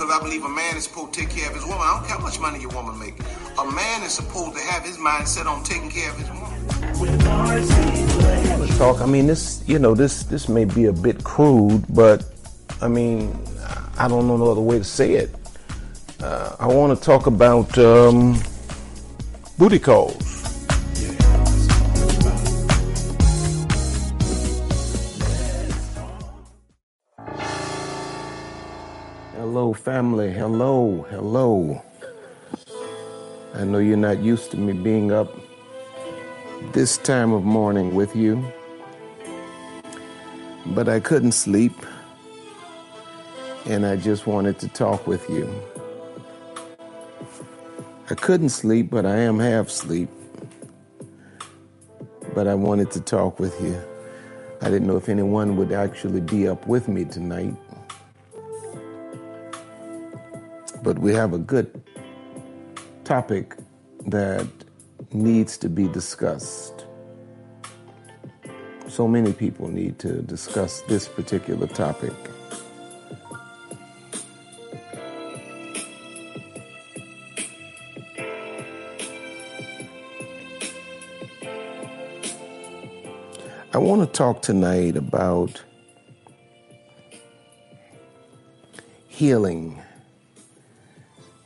because I believe a man is supposed to take care of his woman. I don't care how much money your woman make. A man is supposed to have his mind set on taking care of his woman. talk. I mean, this you know this this may be a bit crude, but I mean, I don't know no other way to say it. Uh, I want to talk about um, booty calls. Hello, family. Hello, hello. I know you're not used to me being up this time of morning with you, but I couldn't sleep and I just wanted to talk with you. I couldn't sleep, but I am half asleep. But I wanted to talk with you. I didn't know if anyone would actually be up with me tonight. But we have a good topic that needs to be discussed. So many people need to discuss this particular topic. Want to talk tonight about healing,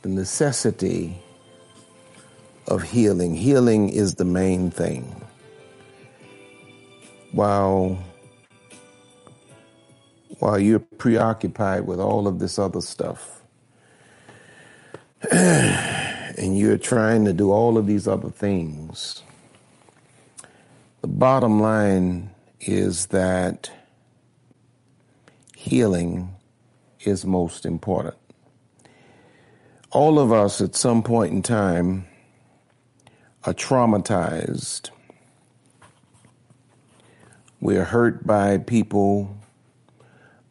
the necessity of healing. Healing is the main thing. While while you're preoccupied with all of this other stuff, and you're trying to do all of these other things, the bottom line is that healing is most important. All of us at some point in time are traumatized. We're hurt by people.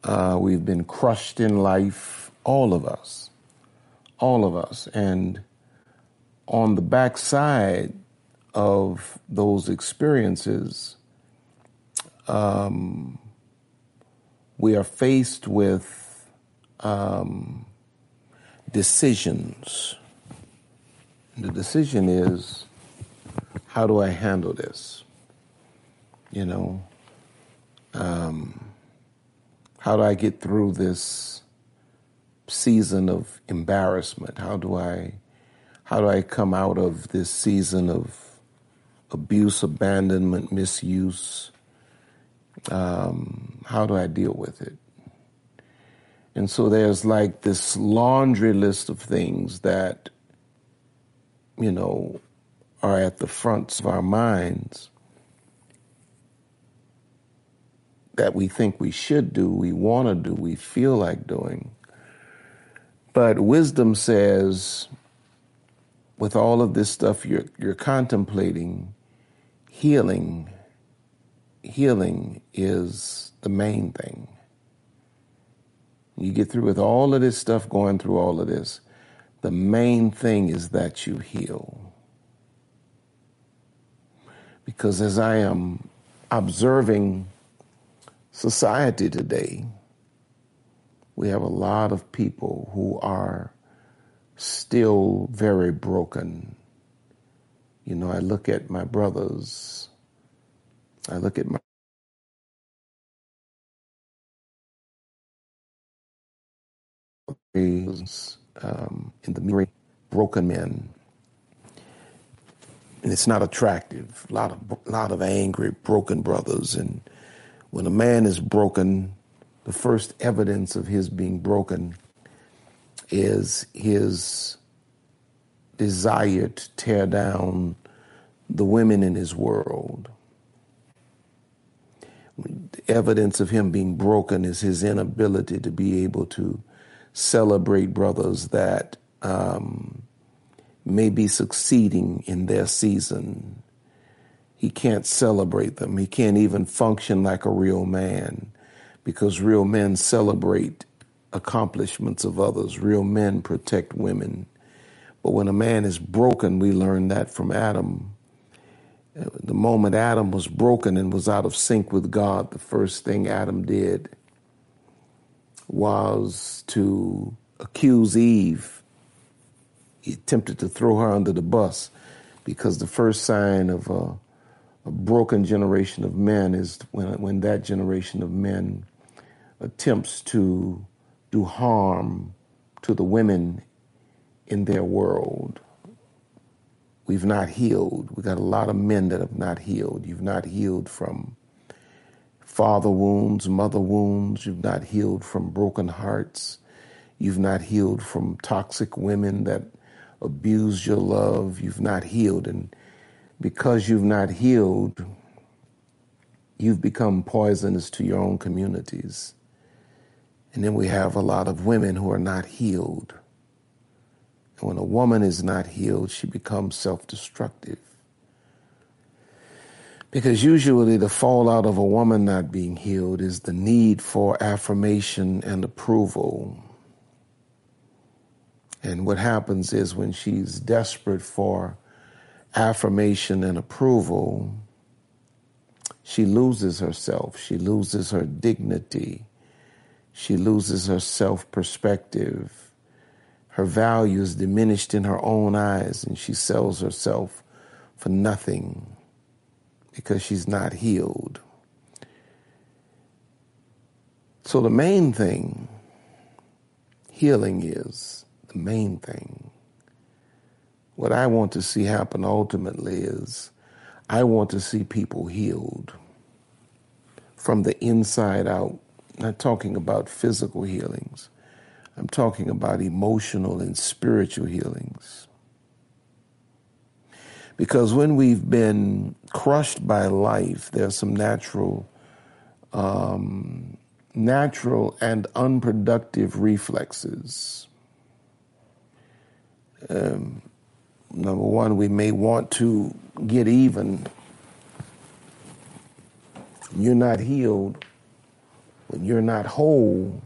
Uh, we've been crushed in life, all of us, all of us. And on the backside of those experiences, um, we are faced with um, decisions. The decision is how do I handle this? You know, um, how do I get through this season of embarrassment? How do I, how do I come out of this season of abuse, abandonment, misuse? Um, how do I deal with it? And so there's like this laundry list of things that, you know, are at the fronts of our minds that we think we should do, we want to do, we feel like doing. But wisdom says, with all of this stuff you're, you're contemplating, healing, healing is the main thing. You get through with all of this stuff, going through all of this, the main thing is that you heal. Because as I am observing society today, we have a lot of people who are still very broken. You know, I look at my brothers, I look at my um, in the mirror, broken men. And it's not attractive. A lot of lot of angry, broken brothers. And when a man is broken, the first evidence of his being broken is his desire to tear down the women in his world. Evidence of him being broken is his inability to be able to celebrate brothers that um, may be succeeding in their season. He can't celebrate them. He can't even function like a real man because real men celebrate accomplishments of others. Real men protect women. But when a man is broken, we learn that from Adam. The moment Adam was broken and was out of sync with God, the first thing Adam did was to accuse Eve. He attempted to throw her under the bus because the first sign of a, a broken generation of men is when, when that generation of men attempts to do harm to the women in their world. We've not healed. We've got a lot of men that have not healed. You've not healed from father wounds, mother wounds. You've not healed from broken hearts. You've not healed from toxic women that abused your love. You've not healed. And because you've not healed, you've become poisonous to your own communities. And then we have a lot of women who are not healed. And when a woman is not healed, she becomes self destructive. Because usually the fallout of a woman not being healed is the need for affirmation and approval. And what happens is when she's desperate for affirmation and approval, she loses herself. She loses her dignity. She loses her self perspective. Her value is diminished in her own eyes, and she sells herself for nothing because she's not healed. So, the main thing healing is the main thing. What I want to see happen ultimately is I want to see people healed from the inside out. Not talking about physical healings. Talking about emotional and spiritual healings. Because when we've been crushed by life, there's some natural, um, natural and unproductive reflexes um, number one, we may want to get even. You're not healed. When you're not whole,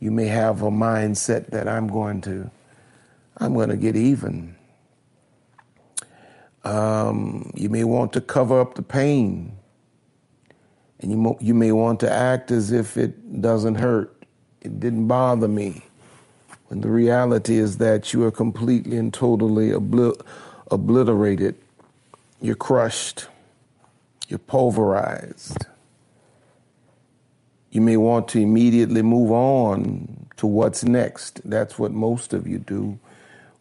you may have a mindset that I'm going to, I'm going to get even. Um, you may want to cover up the pain, and you mo- you may want to act as if it doesn't hurt. It didn't bother me. When the reality is that you are completely and totally obli- obliterated, you're crushed, you're pulverized. You may want to immediately move on to what's next. That's what most of you do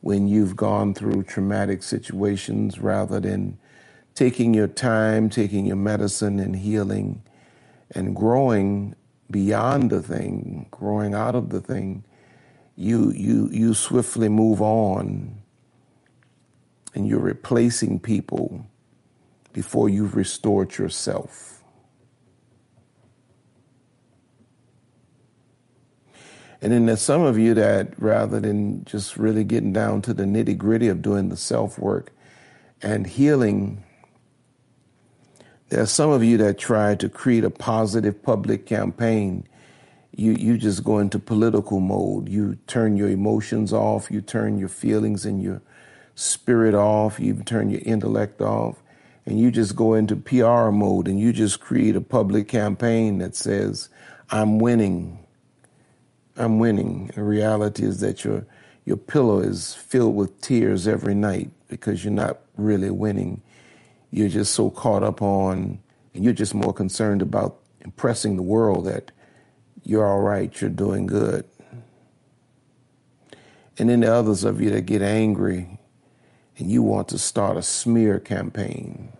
when you've gone through traumatic situations rather than taking your time, taking your medicine, and healing and growing beyond the thing, growing out of the thing you you you swiftly move on and you're replacing people before you've restored yourself. And then there's some of you that rather than just really getting down to the nitty gritty of doing the self work and healing, there are some of you that try to create a positive public campaign you you just go into political mode. You turn your emotions off. You turn your feelings and your spirit off. You turn your intellect off, and you just go into PR mode. And you just create a public campaign that says, "I'm winning. I'm winning." The reality is that your your pillow is filled with tears every night because you're not really winning. You're just so caught up on, and you're just more concerned about impressing the world that you're all right, you're doing good. And then the others of you that get angry and you want to start a smear campaign.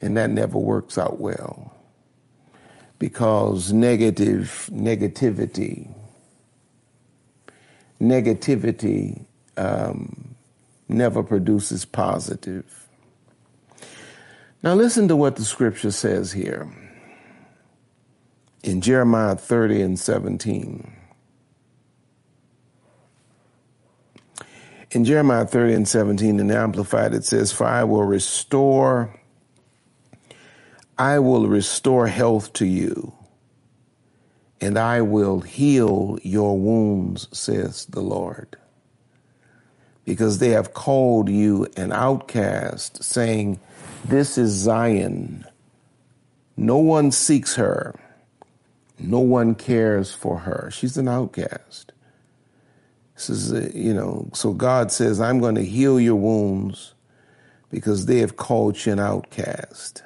And that never works out well because negative negativity negativity um, never produces positive. Now listen to what the scripture says here in Jeremiah 30 and 17. In Jeremiah 30 and 17, in the Amplified, it says, For I will restore, I will restore health to you and I will heal your wounds, says the Lord. Because they have called you an outcast, saying, This is Zion. No one seeks her. No one cares for her. She's an outcast. This is, uh, you know, so God says, I'm going to heal your wounds because they have called you an outcast.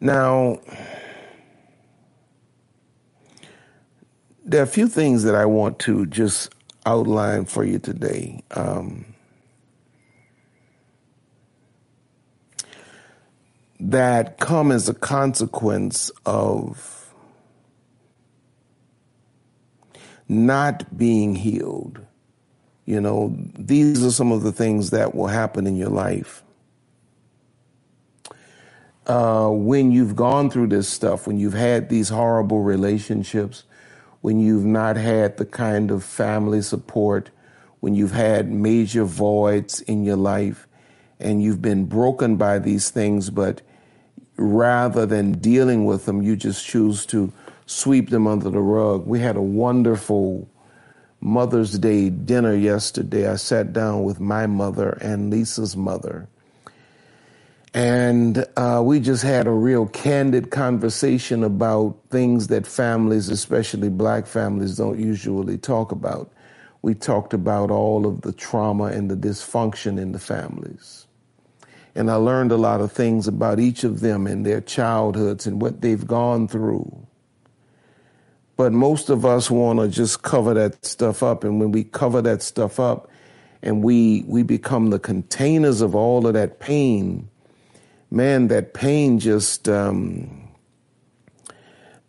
Now, there are a few things that I want to just outline for you today. Um, that come as a consequence of not being healed. You know, these are some of the things that will happen in your life. Uh, when you've gone through this stuff, when you've had these horrible relationships, when you've not had the kind of family support, when you've had major voids in your life, and you've been broken by these things, but rather than dealing with them, you just choose to sweep them under the rug. We had a wonderful Mother's Day dinner yesterday. I sat down with my mother and Lisa's mother. And uh, we just had a real candid conversation about things that families, especially black families, don't usually talk about. We talked about all of the trauma and the dysfunction in the families and I learned a lot of things about each of them and their childhoods and what they've gone through. But most of us want to just cover that stuff up. And when we cover that stuff up and we, we become the containers of all of that pain, man, that pain just, um,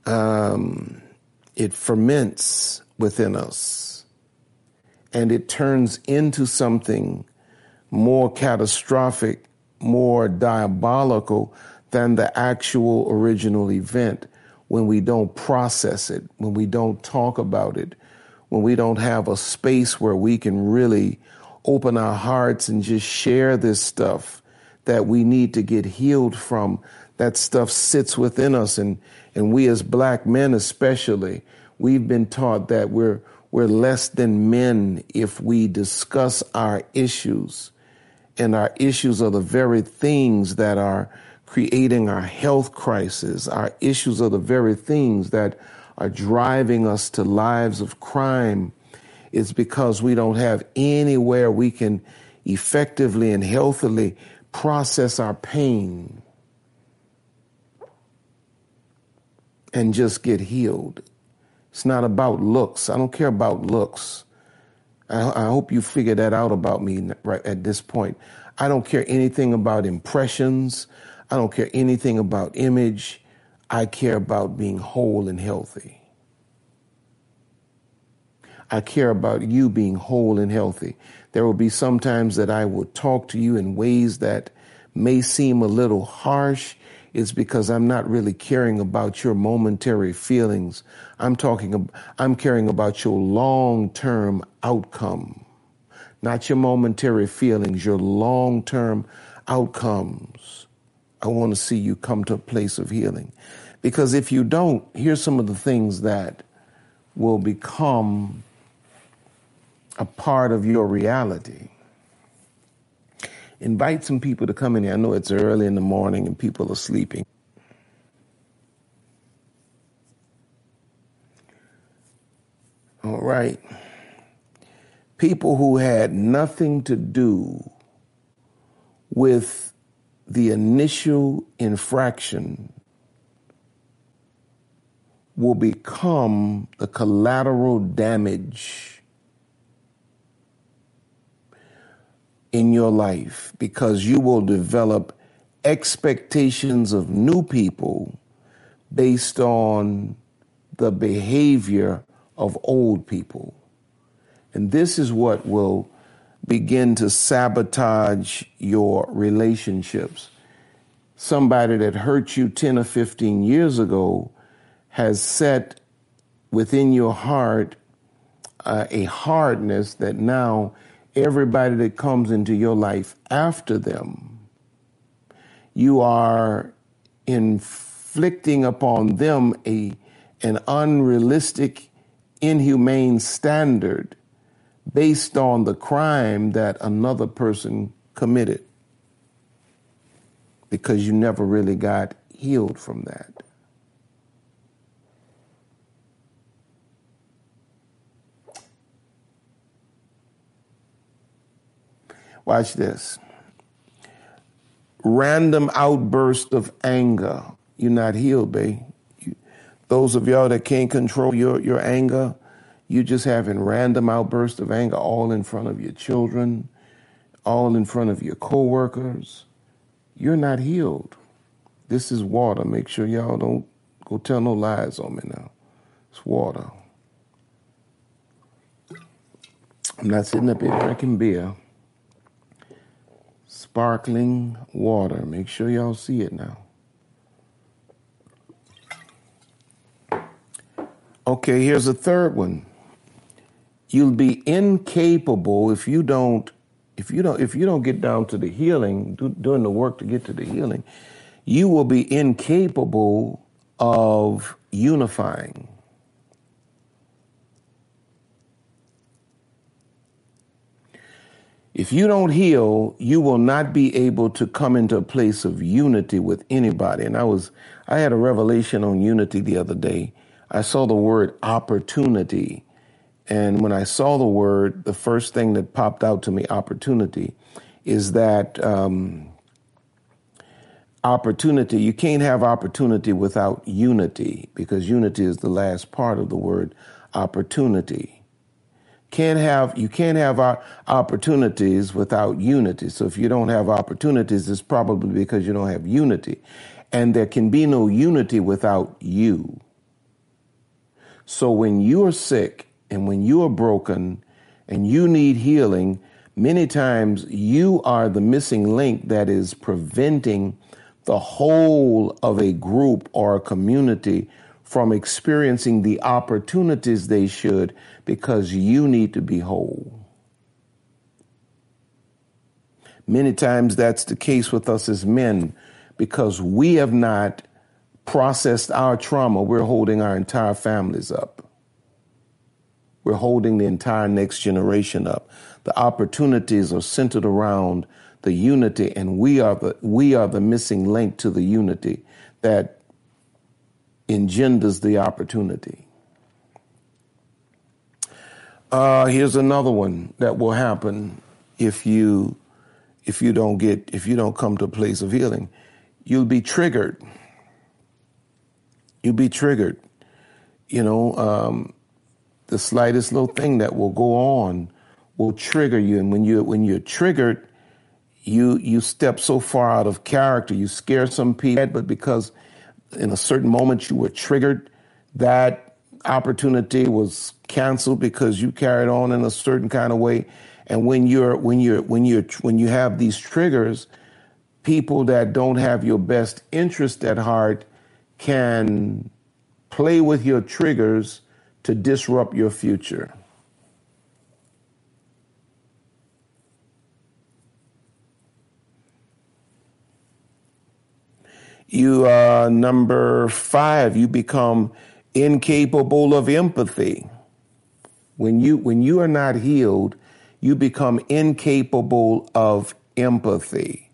um, it ferments within us. And it turns into something more catastrophic more diabolical than the actual original event when we don't process it, when we don't talk about it, when we don't have a space where we can really open our hearts and just share this stuff that we need to get healed from. That stuff sits within us and, and we as black men especially, we've been taught that we're we're less than men if we discuss our issues and our issues are the very things that are creating our health crisis. Our issues are the very things that are driving us to lives of crime. It's because we don't have anywhere we can effectively and healthily process our pain and just get healed. It's not about looks. I don't care about looks. I, I hope you figure that out about me right at this point. I don't care anything about impressions. I don't care anything about image. I care about being whole and healthy. I care about you being whole and healthy. There will be some times that I will talk to you in ways that may seem a little harsh. It's because I'm not really caring about your momentary feelings. I'm talking, I'm caring about your long term outcome, not your momentary feelings, your long term outcomes. I want to see you come to a place of healing. Because if you don't, here's some of the things that will become a part of your reality. Invite some people to come in here. I know it's early in the morning and people are sleeping. All right. People who had nothing to do with the initial infraction will become the collateral damage in your life because you will develop expectations of new people based on the behavior of old people. And this is what will begin to sabotage your relationships. Somebody that hurt you 10 or 15 years ago has set within your heart uh, a hardness that now everybody that comes into your life after them, you are inflicting upon them a an unrealistic, inhumane standard based on the crime that another person committed because you never really got healed from that. Watch this. Random outburst of anger. You're not healed, babe. You, those of y'all that can't control your, your anger, you're just having random outbursts of anger all in front of your children, all in front of your coworkers. You're not healed. This is water. Make sure y'all don't go tell no lies on me now. It's water. I'm not sitting up here drinking beer sparkling water. Make sure y'all see it now. Okay, here's a third one. You'll be incapable if you don't if you don't if you don't get down to the healing, do, doing the work to get to the healing, you will be incapable of unifying. If you don't heal, you will not be able to come into a place of unity with anybody. And I was, I had a revelation on unity the other day. I saw the word opportunity. And when I saw the word, the first thing that popped out to me, opportunity, is that um, opportunity, you can't have opportunity without unity because unity is the last part of the word opportunity can't have you can't have opportunities without unity. So if you don't have opportunities, it's probably because you don't have unity, and there can be no unity without you. So when you are sick and when you are broken and you need healing, many times you are the missing link that is preventing the whole of a group or a community from experiencing the opportunities they should because you need to be whole. Many times that's the case with us as men because we have not processed our trauma. We're holding our entire families up. We're holding the entire next generation up. The opportunities are centered around the unity and we are the we are the missing link to the unity that engenders the opportunity. Uh, here's another one that will happen if you if you don't get if you don't come to a place of healing. You'll be triggered. You'll be triggered. You know, um, the slightest little thing that will go on will trigger you, and when you when you're triggered, you you step so far out of character. You scare some people, but because in a certain moment you were triggered, that opportunity was canceled because you carried on in a certain kind of way. And when you're when you're when you're when you have these triggers, people that don't have your best interest at heart can play with your triggers to disrupt your future. You are number five, you become incapable of empathy. When you when you are not healed, you become incapable of empathy.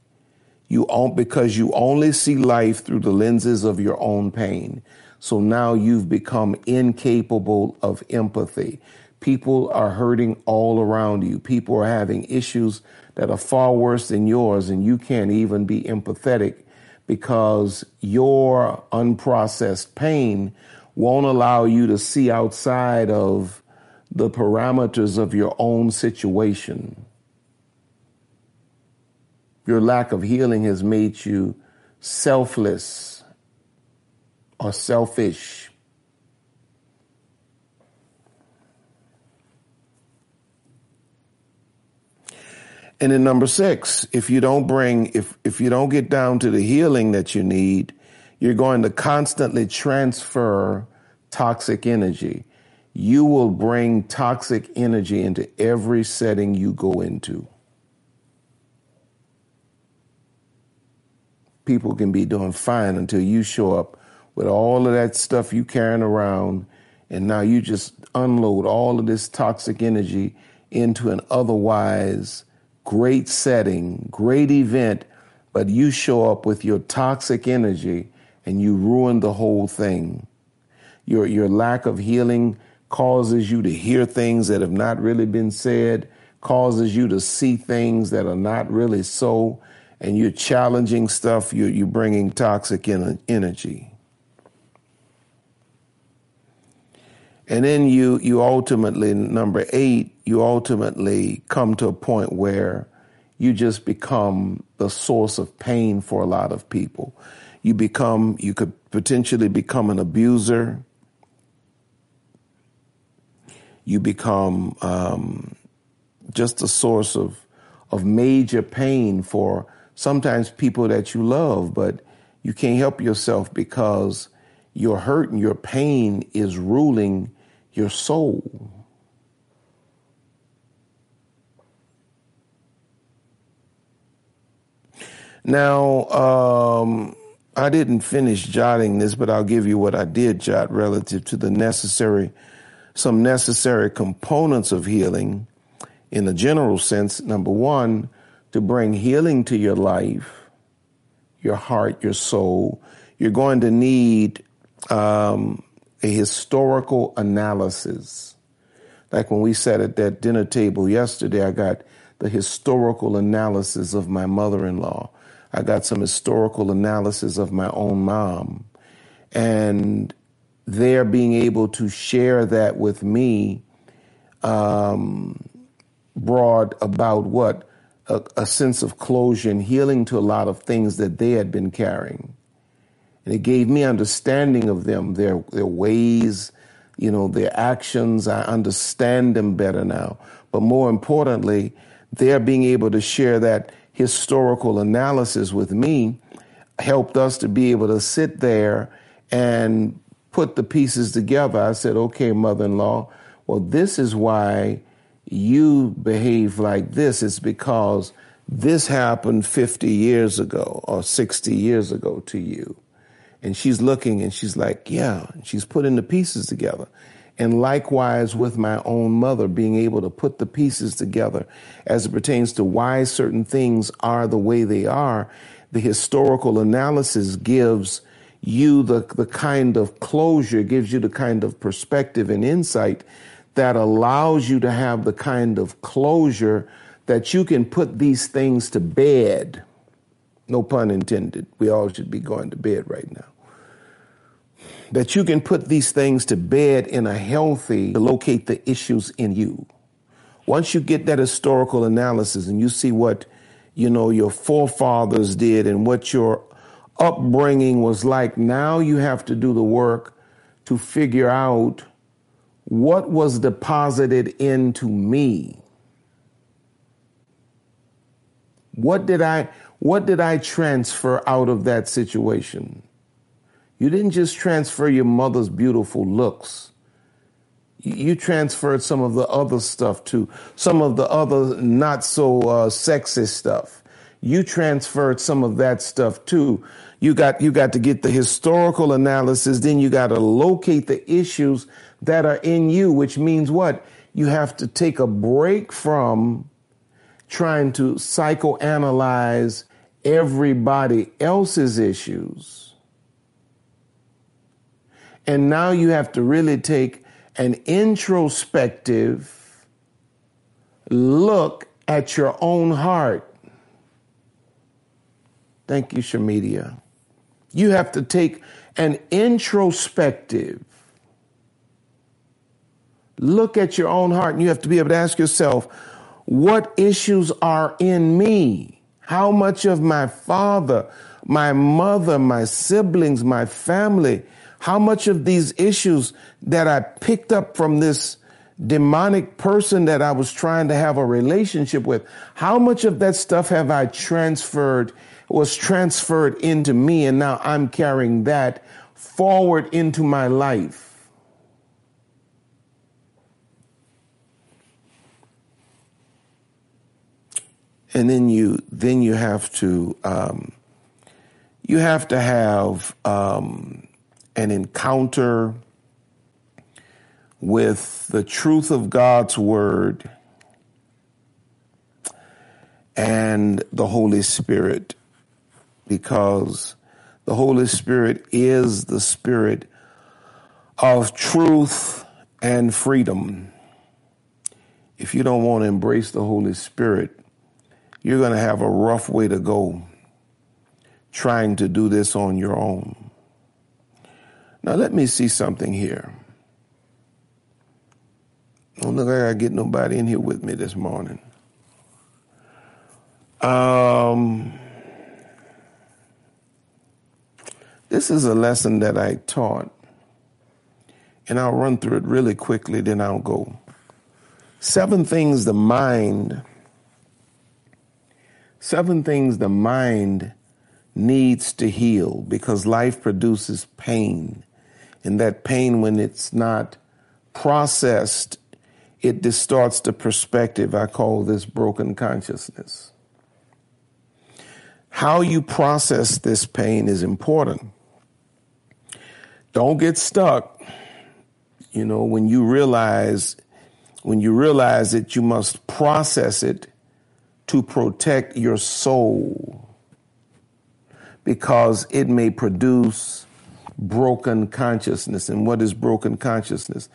You because you only see life through the lenses of your own pain. So now you've become incapable of empathy. People are hurting all around you. People are having issues that are far worse than yours, and you can't even be empathetic because your unprocessed pain won't allow you to see outside of the parameters of your own situation. Your lack of healing has made you selfless or selfish. And then number six, if you don't bring, if, if you don't get down to the healing that you need, you're going to constantly transfer toxic energy. You will bring toxic energy into every setting you go into. People can be doing fine until you show up with all of that stuff you carrying around, and now you just unload all of this toxic energy into an otherwise great setting, great event, but you show up with your toxic energy and you ruin the whole thing. Your, your lack of healing causes you to hear things that have not really been said, causes you to see things that are not really so, and you're challenging stuff, you're, you're bringing toxic energy. And then you, you ultimately, number eight, you ultimately come to a point where you just become the source of pain for a lot of people. You become, you could potentially become an abuser. You become um, just a source of, of major pain for sometimes people that you love, but you can't help yourself because your hurt and your pain is ruling your soul. Now, um, I didn't finish jotting this, but I'll give you what I did jot relative to the necessary, some necessary components of healing in a general sense. Number one, to bring healing to your life, your heart, your soul, you're going to need um, a historical analysis. Like when we sat at that dinner table yesterday, I got the historical analysis of my mother in law. I got some historical analysis of my own mom. And their being able to share that with me um, brought about what? A, a sense of closure and healing to a lot of things that they had been carrying. And it gave me understanding of them, their, their ways, you know, their actions. I understand them better now. But more importantly, their being able to share that historical analysis with me helped us to be able to sit there and put the pieces together. I said, okay, mother in law, well, this is why you behave like this. It's because this happened 50 years ago or 60 years ago to you. And she's looking and she's like, yeah, she's putting the pieces together. And likewise with my own mother, being able to put the pieces together as it pertains to why certain things are the way they are. The historical analysis gives you the, the kind of closure, gives you the kind of perspective and insight that allows you to have the kind of closure that you can put these things to bed. No pun intended. We all should be going to bed right now that you can put these things to bed in a healthy to locate the issues in you. Once you get that historical analysis and you see what, you know, your forefathers did and what your upbringing was like, now you have to do the work to figure out what was deposited into me. What did I what did I transfer out of that situation? You didn't just transfer your mother's beautiful looks. You transferred some of the other stuff too, some of the other not so uh, sexy stuff. You transferred some of that stuff too. You got you got to get the historical analysis. Then you got to locate the issues that are in you, which means what? You have to take a break from trying to psychoanalyze everybody else's issues and now you have to really take an introspective look at your own heart. Thank you, Shamedia. You have to take an introspective look at your own heart and you have to be able to ask yourself, what issues are in me? How much of my father, my mother, my siblings, my family how much of these issues that I picked up from this demonic person that I was trying to have a relationship with, how much of that stuff have I transferred, was transferred into me, and now I'm carrying that forward into my life? And then you, then you have to, um, you have to have um, an encounter with the truth of God's word and the Holy Spirit because the Holy Spirit is the spirit of truth and freedom. If you don't want to embrace the Holy Spirit, you're going to have a rough way to go trying to do this on your own. Now, let me see something here. Don't look like I get nobody in here with me this morning. Um, this is a lesson that I taught, and I'll run through it really quickly, then I'll go. Seven things the mind, seven things the mind needs to heal because life produces pain. And that pain, when it's not processed, it distorts the perspective. I call this broken consciousness. How you process this pain is important. Don't get stuck. You know, when you realize, when you realize that you must process it to protect your soul because it may produce broken consciousness. And what is broken consciousness?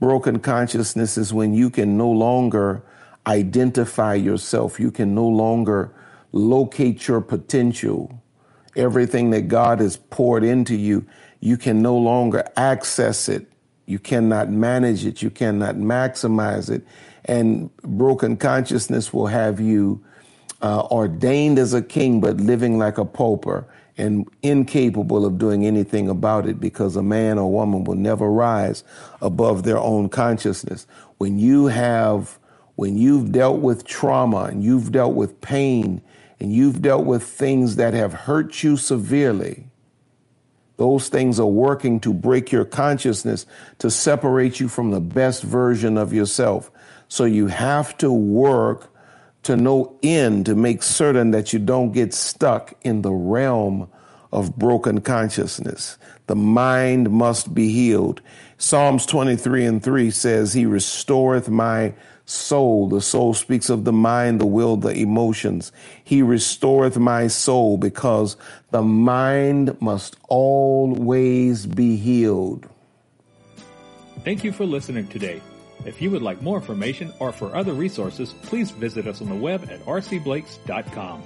Broken consciousness is when you can no longer identify yourself. You can no longer locate your potential. Everything that God has poured into you, you can no longer access it. You cannot manage it. You cannot maximize it. And broken consciousness will have you uh, ordained as a king, but living like a pauper and incapable of doing anything about it because a man or woman will never rise above their own consciousness. When you have, when you've dealt with trauma and you've dealt with pain and you've dealt with things that have hurt you severely, those things are working to break your consciousness to separate you from the best version of yourself. So you have to work to no end to make certain that you don't get stuck in the realm of broken consciousness. The mind must be healed. Psalms 23 and 3 says, He restoreth my soul. The soul speaks of the mind, the will, the emotions. He restoreth my soul because the mind must always be healed. Thank you for listening today. If you would like more information or for other resources, please visit us on the web at rcblakes.com.